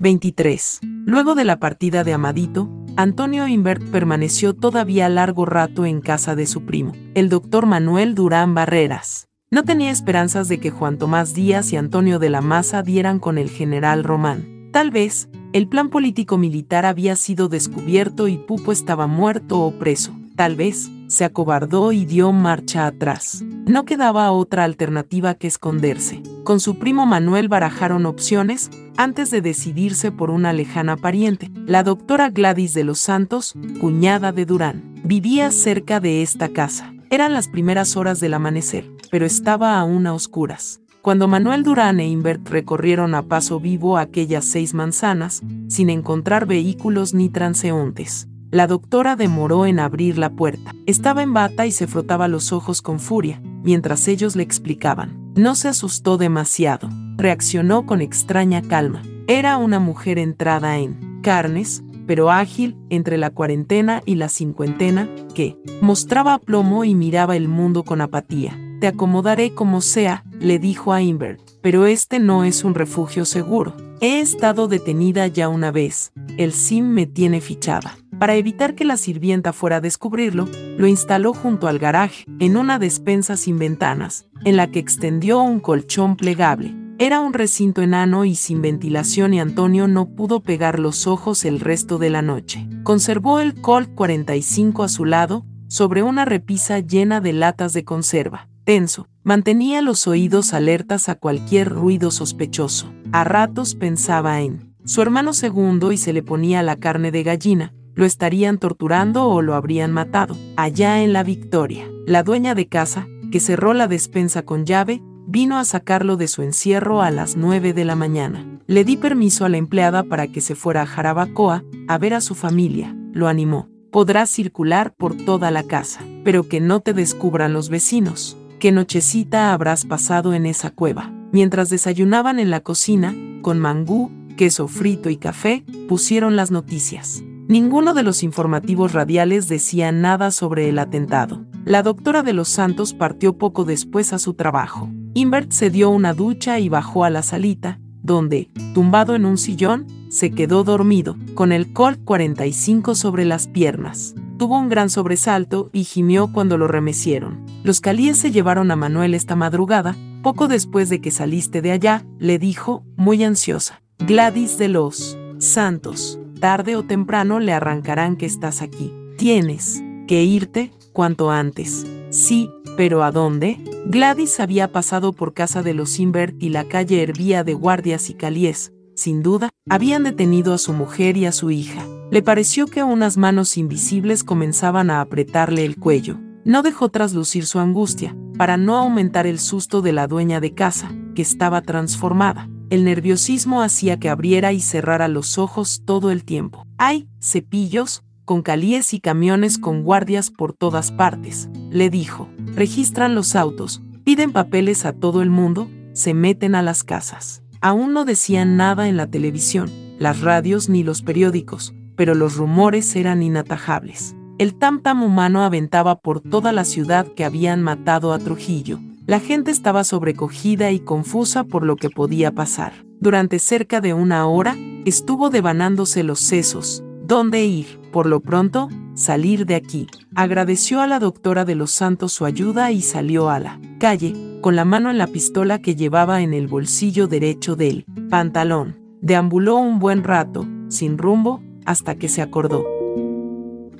23. Luego de la partida de Amadito, Antonio Invert permaneció todavía largo rato en casa de su primo, el doctor Manuel Durán Barreras. No tenía esperanzas de que Juan Tomás Díaz y Antonio de la Maza dieran con el general Román. Tal vez, el plan político militar había sido descubierto y Pupo estaba muerto o preso. Tal vez, se acobardó y dio marcha atrás. No quedaba otra alternativa que esconderse. Con su primo Manuel barajaron opciones antes de decidirse por una lejana pariente. La doctora Gladys de los Santos, cuñada de Durán, vivía cerca de esta casa. Eran las primeras horas del amanecer, pero estaba aún a oscuras. Cuando Manuel Durán e Invert recorrieron a paso vivo aquellas seis manzanas, sin encontrar vehículos ni transeúntes, la doctora demoró en abrir la puerta. Estaba en bata y se frotaba los ojos con furia, mientras ellos le explicaban. No se asustó demasiado, reaccionó con extraña calma. Era una mujer entrada en carnes, pero ágil entre la cuarentena y la cincuentena, que mostraba plomo y miraba el mundo con apatía. Te acomodaré como sea, le dijo a Invert, pero este no es un refugio seguro. He estado detenida ya una vez, el SIM me tiene fichada. Para evitar que la sirvienta fuera a descubrirlo, lo instaló junto al garaje, en una despensa sin ventanas, en la que extendió un colchón plegable. Era un recinto enano y sin ventilación y Antonio no pudo pegar los ojos el resto de la noche. Conservó el Colt 45 a su lado, sobre una repisa llena de latas de conserva. Tenso, mantenía los oídos alertas a cualquier ruido sospechoso. A ratos pensaba en su hermano segundo y se le ponía la carne de gallina, lo estarían torturando o lo habrían matado. Allá en la Victoria, la dueña de casa, que cerró la despensa con llave, vino a sacarlo de su encierro a las 9 de la mañana. Le di permiso a la empleada para que se fuera a Jarabacoa a ver a su familia. Lo animó. Podrás circular por toda la casa, pero que no te descubran los vecinos. ¿Qué nochecita habrás pasado en esa cueva? Mientras desayunaban en la cocina, con mangú, queso frito y café, pusieron las noticias. Ninguno de los informativos radiales decía nada sobre el atentado. La doctora de los Santos partió poco después a su trabajo. Invert se dio una ducha y bajó a la salita, donde, tumbado en un sillón, se quedó dormido, con el Colt 45 sobre las piernas. Tuvo un gran sobresalto y gimió cuando lo remecieron. Los calíes se llevaron a Manuel esta madrugada, poco después de que saliste de allá, le dijo, muy ansiosa. Gladys de los Santos tarde o temprano le arrancarán que estás aquí. Tienes que irte cuanto antes. Sí, pero ¿a dónde? Gladys había pasado por casa de los Invert y la calle hervía de guardias y calíes. Sin duda, habían detenido a su mujer y a su hija. Le pareció que unas manos invisibles comenzaban a apretarle el cuello. No dejó traslucir su angustia, para no aumentar el susto de la dueña de casa, que estaba transformada. El nerviosismo hacía que abriera y cerrara los ojos todo el tiempo. Hay cepillos, con calíes y camiones con guardias por todas partes, le dijo. Registran los autos, piden papeles a todo el mundo, se meten a las casas. Aún no decían nada en la televisión, las radios ni los periódicos, pero los rumores eran inatajables. El tam tam humano aventaba por toda la ciudad que habían matado a Trujillo, la gente estaba sobrecogida y confusa por lo que podía pasar. Durante cerca de una hora, estuvo devanándose los sesos. ¿Dónde ir? Por lo pronto, salir de aquí. Agradeció a la doctora de los Santos su ayuda y salió a la calle, con la mano en la pistola que llevaba en el bolsillo derecho del pantalón. Deambuló un buen rato, sin rumbo, hasta que se acordó.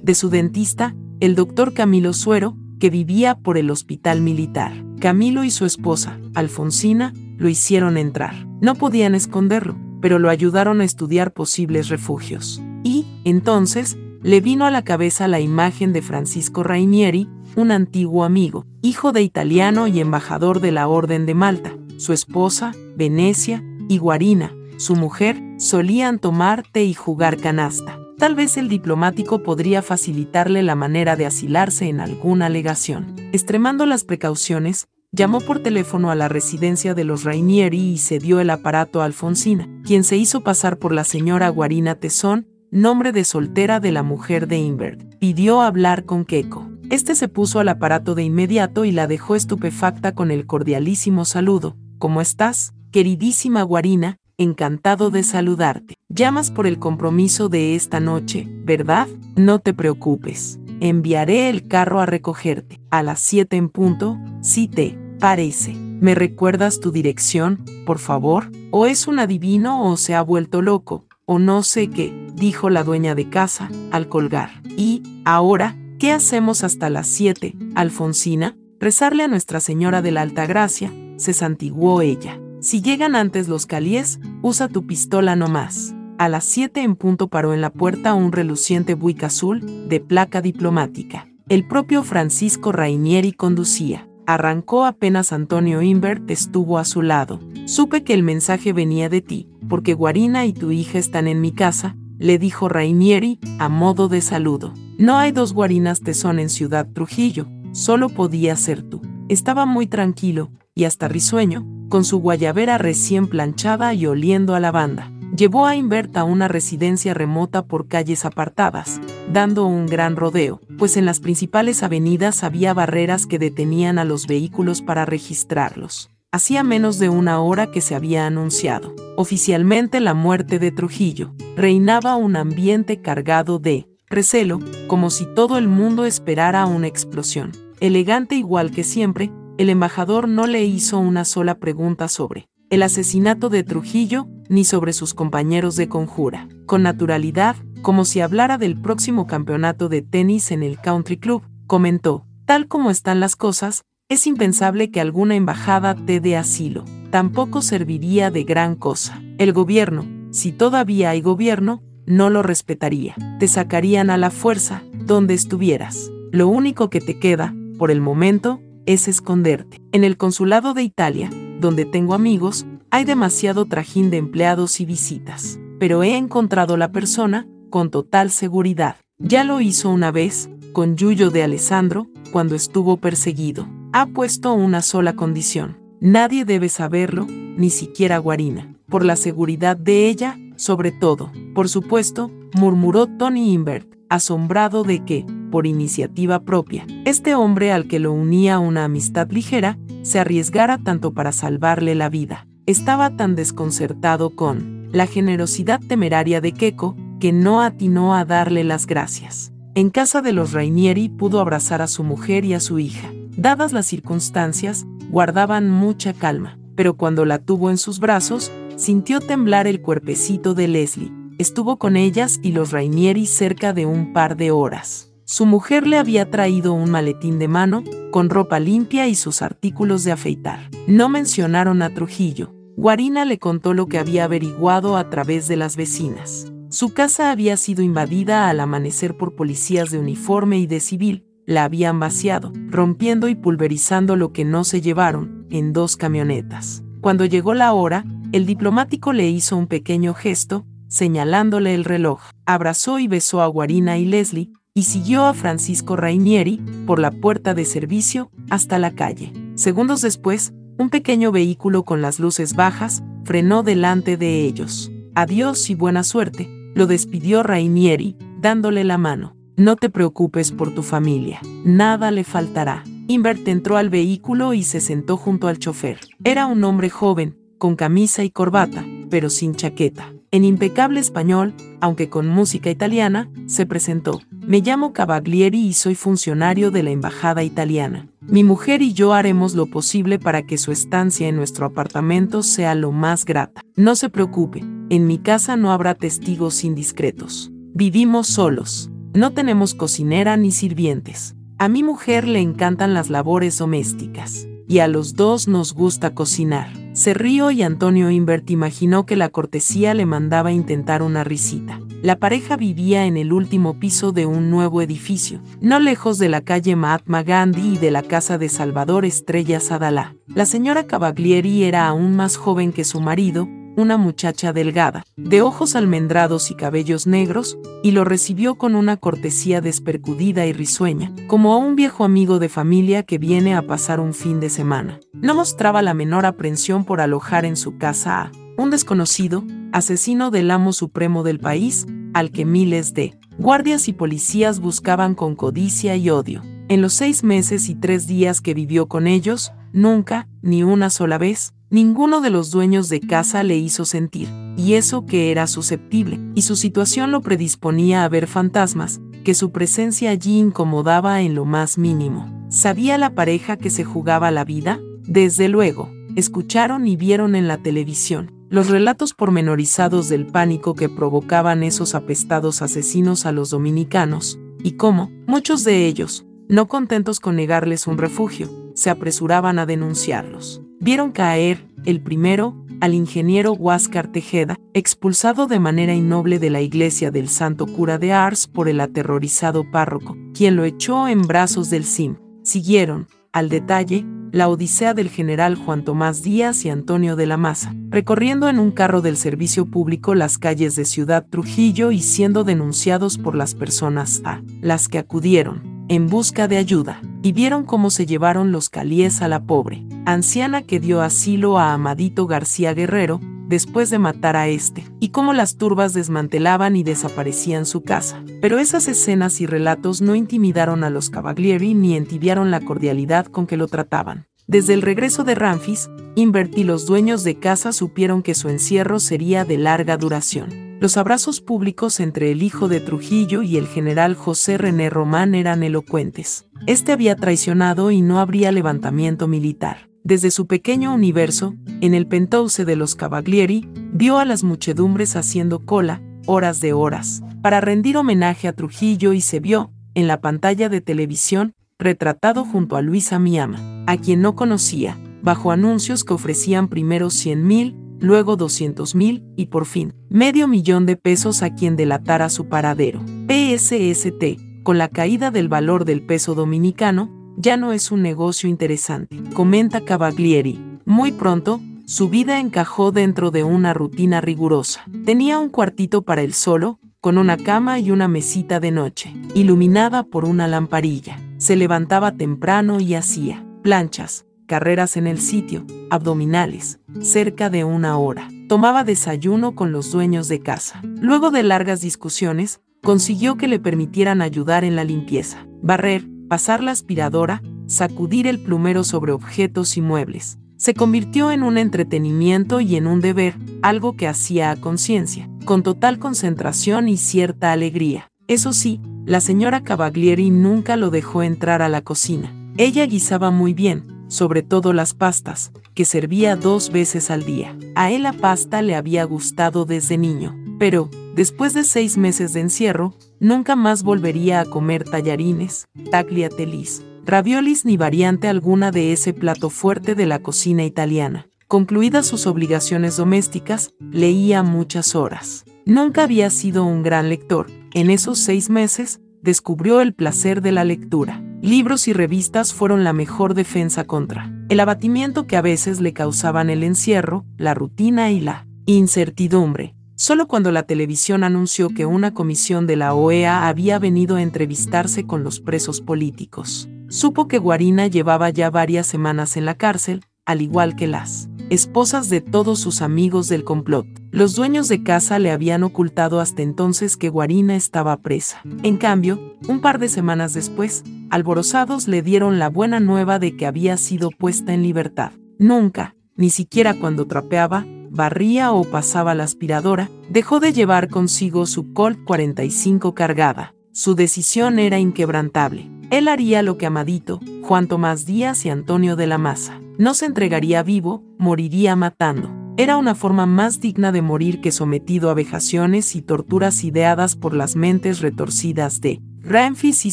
De su dentista, el doctor Camilo Suero, que vivía por el hospital militar. Camilo y su esposa, Alfonsina, lo hicieron entrar. No podían esconderlo, pero lo ayudaron a estudiar posibles refugios. Y, entonces, le vino a la cabeza la imagen de Francisco Rainieri, un antiguo amigo, hijo de italiano y embajador de la Orden de Malta. Su esposa, Venecia, y Guarina, su mujer, solían tomar té y jugar canasta. Tal vez el diplomático podría facilitarle la manera de asilarse en alguna alegación. Extremando las precauciones, llamó por teléfono a la residencia de los Rainieri y se dio el aparato a Alfonsina, quien se hizo pasar por la señora Guarina Tesón, nombre de soltera de la mujer de Invert. Pidió hablar con Keiko. Este se puso al aparato de inmediato y la dejó estupefacta con el cordialísimo saludo. ¿Cómo estás, queridísima Guarina? Encantado de saludarte. Llamas por el compromiso de esta noche, ¿verdad? No te preocupes. Enviaré el carro a recogerte. A las 7 en punto, si te parece. ¿Me recuerdas tu dirección, por favor? ¿O es un adivino o se ha vuelto loco? O no sé qué, dijo la dueña de casa, al colgar. Y, ahora, ¿qué hacemos hasta las 7, Alfonsina? Rezarle a Nuestra Señora de la Alta Gracia, se santiguó ella. Si llegan antes los calíes, usa tu pistola no más. A las 7 en punto paró en la puerta un reluciente Buick azul, de placa diplomática. El propio Francisco Rainieri conducía. Arrancó apenas Antonio Invert estuvo a su lado. Supe que el mensaje venía de ti, porque Guarina y tu hija están en mi casa, le dijo Rainieri, a modo de saludo. No hay dos Guarinas Tesón en Ciudad Trujillo, solo podía ser tú. Estaba muy tranquilo, y hasta risueño, con su guayabera recién planchada y oliendo a lavanda. Llevó a Invert a una residencia remota por calles apartadas, dando un gran rodeo, pues en las principales avenidas había barreras que detenían a los vehículos para registrarlos. Hacía menos de una hora que se había anunciado oficialmente la muerte de Trujillo. Reinaba un ambiente cargado de recelo, como si todo el mundo esperara una explosión. Elegante igual que siempre, el embajador no le hizo una sola pregunta sobre el asesinato de Trujillo ni sobre sus compañeros de conjura. Con naturalidad, como si hablara del próximo campeonato de tenis en el Country Club, comentó, tal como están las cosas, es impensable que alguna embajada te dé asilo. Tampoco serviría de gran cosa. El gobierno, si todavía hay gobierno, no lo respetaría. Te sacarían a la fuerza, donde estuvieras. Lo único que te queda, por el momento, es esconderte. En el consulado de Italia, donde tengo amigos, hay demasiado trajín de empleados y visitas. Pero he encontrado la persona, con total seguridad. Ya lo hizo una vez, con Yuyo de Alessandro, cuando estuvo perseguido. Ha puesto una sola condición. Nadie debe saberlo, ni siquiera Guarina. Por la seguridad de ella, sobre todo. Por supuesto, murmuró Tony Invert, asombrado de que, por iniciativa propia, este hombre al que lo unía una amistad ligera, se arriesgara tanto para salvarle la vida. Estaba tan desconcertado con la generosidad temeraria de Keiko que no atinó a darle las gracias. En casa de los Rainieri pudo abrazar a su mujer y a su hija. Dadas las circunstancias, guardaban mucha calma, pero cuando la tuvo en sus brazos, sintió temblar el cuerpecito de Leslie. Estuvo con ellas y los Rainieri cerca de un par de horas. Su mujer le había traído un maletín de mano, con ropa limpia y sus artículos de afeitar. No mencionaron a Trujillo. Guarina le contó lo que había averiguado a través de las vecinas. Su casa había sido invadida al amanecer por policías de uniforme y de civil, la habían vaciado, rompiendo y pulverizando lo que no se llevaron, en dos camionetas. Cuando llegó la hora, el diplomático le hizo un pequeño gesto, señalándole el reloj. Abrazó y besó a Guarina y Leslie, y siguió a Francisco Rainieri por la puerta de servicio hasta la calle. Segundos después, un pequeño vehículo con las luces bajas frenó delante de ellos. Adiós y buena suerte, lo despidió Rainieri, dándole la mano. No te preocupes por tu familia, nada le faltará. Invert entró al vehículo y se sentó junto al chofer. Era un hombre joven, con camisa y corbata, pero sin chaqueta. En impecable español, aunque con música italiana, se presentó. Me llamo Cavaglieri y soy funcionario de la Embajada Italiana. Mi mujer y yo haremos lo posible para que su estancia en nuestro apartamento sea lo más grata. No se preocupe, en mi casa no habrá testigos indiscretos. Vivimos solos. No tenemos cocinera ni sirvientes. A mi mujer le encantan las labores domésticas. Y a los dos nos gusta cocinar. Se rió y Antonio Invert imaginó que la cortesía le mandaba intentar una risita. La pareja vivía en el último piso de un nuevo edificio, no lejos de la calle Mahatma Gandhi y de la casa de Salvador Estrella Sadalá. La señora Cavaglieri era aún más joven que su marido, una muchacha delgada, de ojos almendrados y cabellos negros, y lo recibió con una cortesía despercudida y risueña, como a un viejo amigo de familia que viene a pasar un fin de semana. No mostraba la menor aprensión por alojar en su casa a un desconocido, asesino del amo supremo del país, al que miles de guardias y policías buscaban con codicia y odio. En los seis meses y tres días que vivió con ellos, nunca, ni una sola vez, Ninguno de los dueños de casa le hizo sentir, y eso que era susceptible, y su situación lo predisponía a ver fantasmas, que su presencia allí incomodaba en lo más mínimo. ¿Sabía la pareja que se jugaba la vida? Desde luego, escucharon y vieron en la televisión los relatos pormenorizados del pánico que provocaban esos apestados asesinos a los dominicanos, y cómo, muchos de ellos, no contentos con negarles un refugio, se apresuraban a denunciarlos. Vieron caer, el primero, al ingeniero Huáscar Tejeda, expulsado de manera innoble de la iglesia del Santo Cura de Ars por el aterrorizado párroco, quien lo echó en brazos del CIM. Siguieron, al detalle, la odisea del general Juan Tomás Díaz y Antonio de la Maza, recorriendo en un carro del servicio público las calles de Ciudad Trujillo y siendo denunciados por las personas a las que acudieron en busca de ayuda, y vieron cómo se llevaron los calíes a la pobre, anciana que dio asilo a Amadito García Guerrero, después de matar a este, y cómo las turbas desmantelaban y desaparecían su casa. Pero esas escenas y relatos no intimidaron a los Cavaglieri ni entibiaron la cordialidad con que lo trataban. Desde el regreso de Ramfis, Invert y los dueños de casa supieron que su encierro sería de larga duración. Los abrazos públicos entre el hijo de Trujillo y el general José René Román eran elocuentes. Este había traicionado y no habría levantamiento militar. Desde su pequeño universo, en el penthouse de los Cavaglieri, vio a las muchedumbres haciendo cola, horas de horas, para rendir homenaje a Trujillo y se vio, en la pantalla de televisión, retratado junto a Luisa Miama, a quien no conocía, bajo anuncios que ofrecían primero 100 mil, luego 200 mil y por fin, medio millón de pesos a quien delatara su paradero. PSST, con la caída del valor del peso dominicano, ya no es un negocio interesante, comenta Cavaglieri. Muy pronto, su vida encajó dentro de una rutina rigurosa. Tenía un cuartito para él solo, con una cama y una mesita de noche, iluminada por una lamparilla. Se levantaba temprano y hacía planchas, carreras en el sitio, abdominales, cerca de una hora. Tomaba desayuno con los dueños de casa. Luego de largas discusiones, consiguió que le permitieran ayudar en la limpieza, barrer, pasar la aspiradora, sacudir el plumero sobre objetos y muebles. Se convirtió en un entretenimiento y en un deber, algo que hacía a conciencia, con total concentración y cierta alegría. Eso sí, la señora Cavaglieri nunca lo dejó entrar a la cocina. Ella guisaba muy bien, sobre todo las pastas, que servía dos veces al día. A él la pasta le había gustado desde niño, pero, después de seis meses de encierro, nunca más volvería a comer tallarines, tagliatellis, raviolis ni variante alguna de ese plato fuerte de la cocina italiana. Concluidas sus obligaciones domésticas, leía muchas horas. Nunca había sido un gran lector. En esos seis meses, descubrió el placer de la lectura. Libros y revistas fueron la mejor defensa contra el abatimiento que a veces le causaban el encierro, la rutina y la incertidumbre. Solo cuando la televisión anunció que una comisión de la OEA había venido a entrevistarse con los presos políticos, supo que Guarina llevaba ya varias semanas en la cárcel, al igual que las esposas de todos sus amigos del complot. Los dueños de casa le habían ocultado hasta entonces que Guarina estaba presa. En cambio, un par de semanas después, alborozados le dieron la buena nueva de que había sido puesta en libertad. Nunca, ni siquiera cuando trapeaba, barría o pasaba la aspiradora, dejó de llevar consigo su Colt 45 cargada. Su decisión era inquebrantable. Él haría lo que Amadito, Juan Tomás Díaz y Antonio de la Maza. No se entregaría vivo, moriría matando. Era una forma más digna de morir que sometido a vejaciones y torturas ideadas por las mentes retorcidas de Ramfis y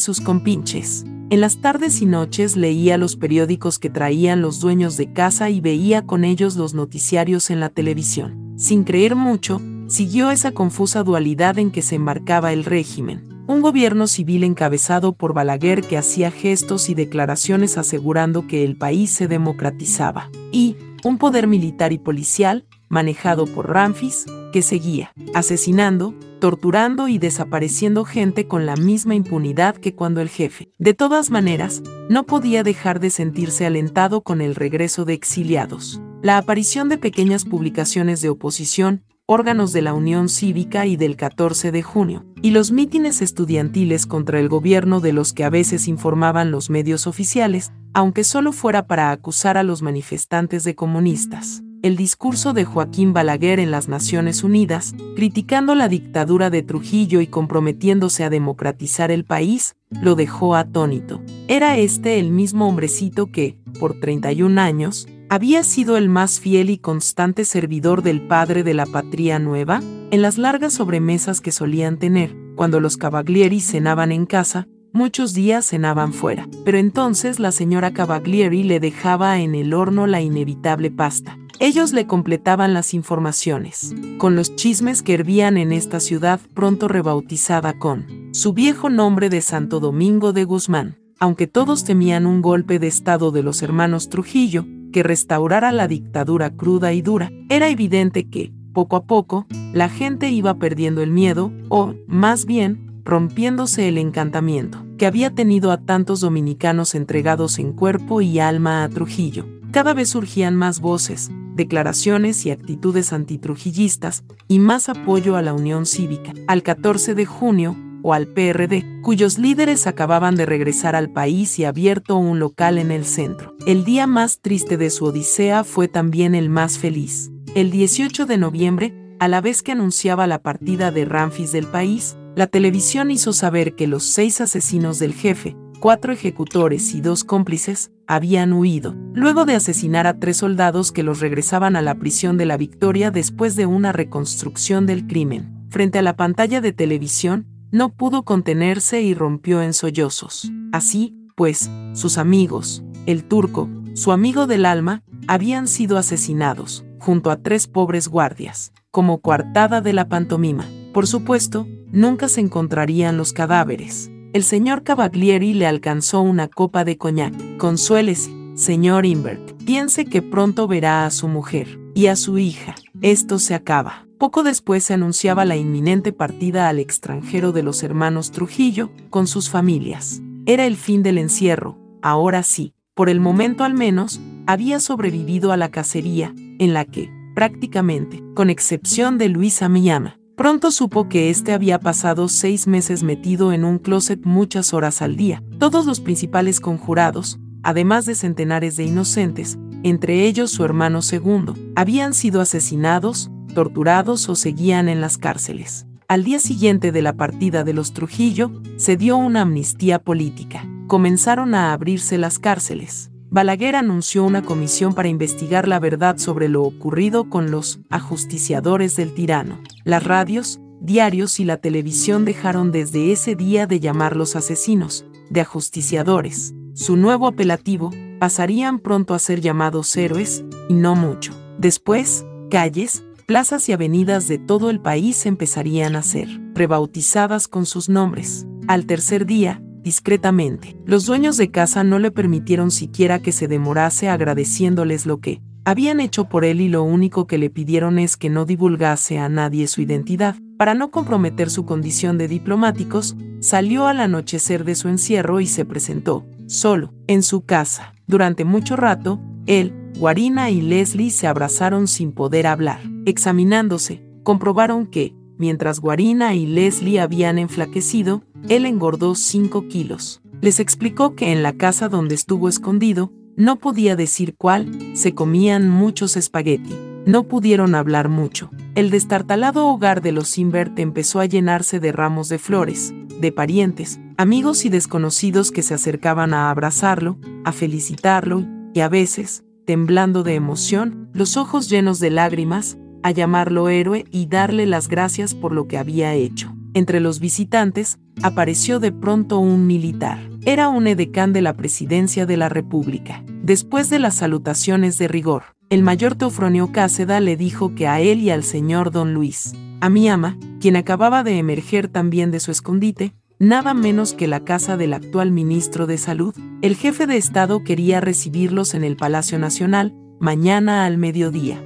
sus compinches. En las tardes y noches leía los periódicos que traían los dueños de casa y veía con ellos los noticiarios en la televisión. Sin creer mucho, siguió esa confusa dualidad en que se embarcaba el régimen un gobierno civil encabezado por Balaguer que hacía gestos y declaraciones asegurando que el país se democratizaba, y un poder militar y policial, manejado por Ramfis, que seguía asesinando, torturando y desapareciendo gente con la misma impunidad que cuando el jefe. De todas maneras, no podía dejar de sentirse alentado con el regreso de exiliados. La aparición de pequeñas publicaciones de oposición órganos de la Unión Cívica y del 14 de junio, y los mítines estudiantiles contra el gobierno de los que a veces informaban los medios oficiales, aunque solo fuera para acusar a los manifestantes de comunistas. El discurso de Joaquín Balaguer en las Naciones Unidas, criticando la dictadura de Trujillo y comprometiéndose a democratizar el país, lo dejó atónito. Era este el mismo hombrecito que, por 31 años, había sido el más fiel y constante servidor del padre de la patria nueva, en las largas sobremesas que solían tener, cuando los Cavaglieri cenaban en casa, muchos días cenaban fuera, pero entonces la señora Cavaglieri le dejaba en el horno la inevitable pasta. Ellos le completaban las informaciones, con los chismes que hervían en esta ciudad pronto rebautizada con su viejo nombre de Santo Domingo de Guzmán. Aunque todos temían un golpe de estado de los hermanos Trujillo, que restaurara la dictadura cruda y dura, era evidente que, poco a poco, la gente iba perdiendo el miedo, o, más bien, rompiéndose el encantamiento, que había tenido a tantos dominicanos entregados en cuerpo y alma a Trujillo. Cada vez surgían más voces, declaraciones y actitudes antitrujillistas, y más apoyo a la Unión Cívica. Al 14 de junio, o al PRD, cuyos líderes acababan de regresar al país y abierto un local en el centro. El día más triste de su odisea fue también el más feliz. El 18 de noviembre, a la vez que anunciaba la partida de Ramfis del país, la televisión hizo saber que los seis asesinos del jefe, cuatro ejecutores y dos cómplices, habían huido, luego de asesinar a tres soldados que los regresaban a la prisión de la Victoria después de una reconstrucción del crimen. Frente a la pantalla de televisión, no pudo contenerse y rompió en sollozos. Así, pues, sus amigos, el turco, su amigo del alma, habían sido asesinados, junto a tres pobres guardias, como coartada de la pantomima. Por supuesto, nunca se encontrarían los cadáveres. El señor Cavaglieri le alcanzó una copa de coñac. Consuélese, señor Invert. Piense que pronto verá a su mujer y a su hija. Esto se acaba. Poco después se anunciaba la inminente partida al extranjero de los hermanos Trujillo con sus familias. Era el fin del encierro, ahora sí, por el momento al menos, había sobrevivido a la cacería, en la que, prácticamente, con excepción de Luisa Miyama, pronto supo que éste había pasado seis meses metido en un closet muchas horas al día. Todos los principales conjurados, además de centenares de inocentes, entre ellos su hermano segundo, habían sido asesinados, torturados o seguían en las cárceles. Al día siguiente de la partida de los Trujillo, se dio una amnistía política. Comenzaron a abrirse las cárceles. Balaguer anunció una comisión para investigar la verdad sobre lo ocurrido con los ajusticiadores del tirano. Las radios, diarios y la televisión dejaron desde ese día de llamarlos asesinos, de ajusticiadores. Su nuevo apelativo, pasarían pronto a ser llamados héroes, y no mucho. Después, calles, plazas y avenidas de todo el país empezarían a ser rebautizadas con sus nombres. Al tercer día, discretamente. Los dueños de casa no le permitieron siquiera que se demorase agradeciéndoles lo que habían hecho por él y lo único que le pidieron es que no divulgase a nadie su identidad. Para no comprometer su condición de diplomáticos, salió al anochecer de su encierro y se presentó, solo, en su casa. Durante mucho rato, él, Guarina y Leslie se abrazaron sin poder hablar. Examinándose, comprobaron que, mientras Guarina y Leslie habían enflaquecido, él engordó 5 kilos. Les explicó que en la casa donde estuvo escondido, no podía decir cuál, se comían muchos espagueti. No pudieron hablar mucho. El destartalado hogar de los Invert empezó a llenarse de ramos de flores, de parientes, amigos y desconocidos que se acercaban a abrazarlo, a felicitarlo y, a veces, temblando de emoción, los ojos llenos de lágrimas, a llamarlo héroe y darle las gracias por lo que había hecho. Entre los visitantes, apareció de pronto un militar. Era un edecán de la presidencia de la República. Después de las salutaciones de rigor, el mayor Teofronio Cáceda le dijo que a él y al señor don Luis, a mi ama, quien acababa de emerger también de su escondite, nada menos que la casa del actual ministro de Salud, el jefe de Estado quería recibirlos en el Palacio Nacional, mañana al mediodía,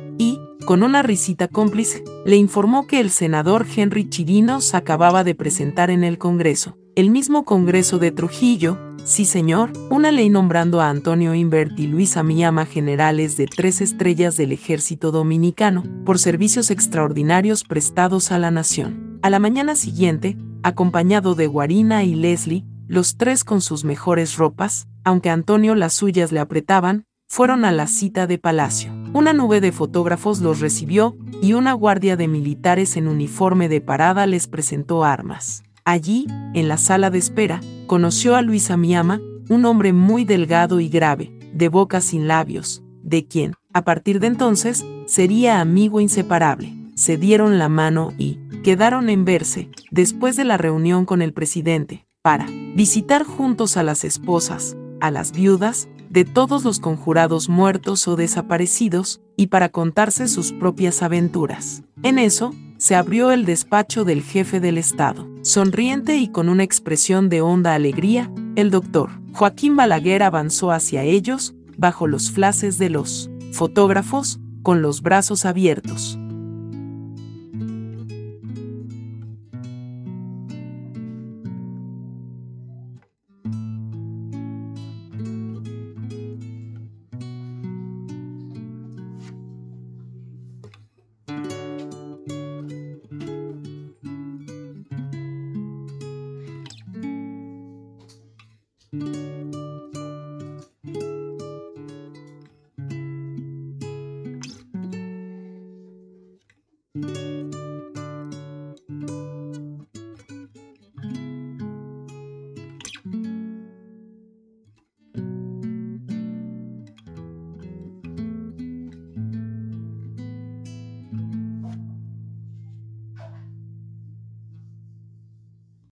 con una risita cómplice, le informó que el senador Henry Chirinos acababa de presentar en el Congreso, el mismo Congreso de Trujillo, sí señor, una ley nombrando a Antonio Invert y Luis Amiyama generales de tres estrellas del ejército dominicano, por servicios extraordinarios prestados a la nación. A la mañana siguiente, acompañado de Guarina y Leslie, los tres con sus mejores ropas, aunque Antonio las suyas le apretaban, fueron a la cita de palacio. Una nube de fotógrafos los recibió y una guardia de militares en uniforme de parada les presentó armas. Allí, en la sala de espera, conoció a Luisa Miama, un hombre muy delgado y grave, de boca sin labios, de quien, a partir de entonces, sería amigo inseparable. Se dieron la mano y quedaron en verse, después de la reunión con el presidente, para visitar juntos a las esposas, a las viudas, de todos los conjurados muertos o desaparecidos, y para contarse sus propias aventuras. En eso, se abrió el despacho del jefe del Estado. Sonriente y con una expresión de honda alegría, el doctor Joaquín Balaguer avanzó hacia ellos, bajo los flashes de los fotógrafos, con los brazos abiertos.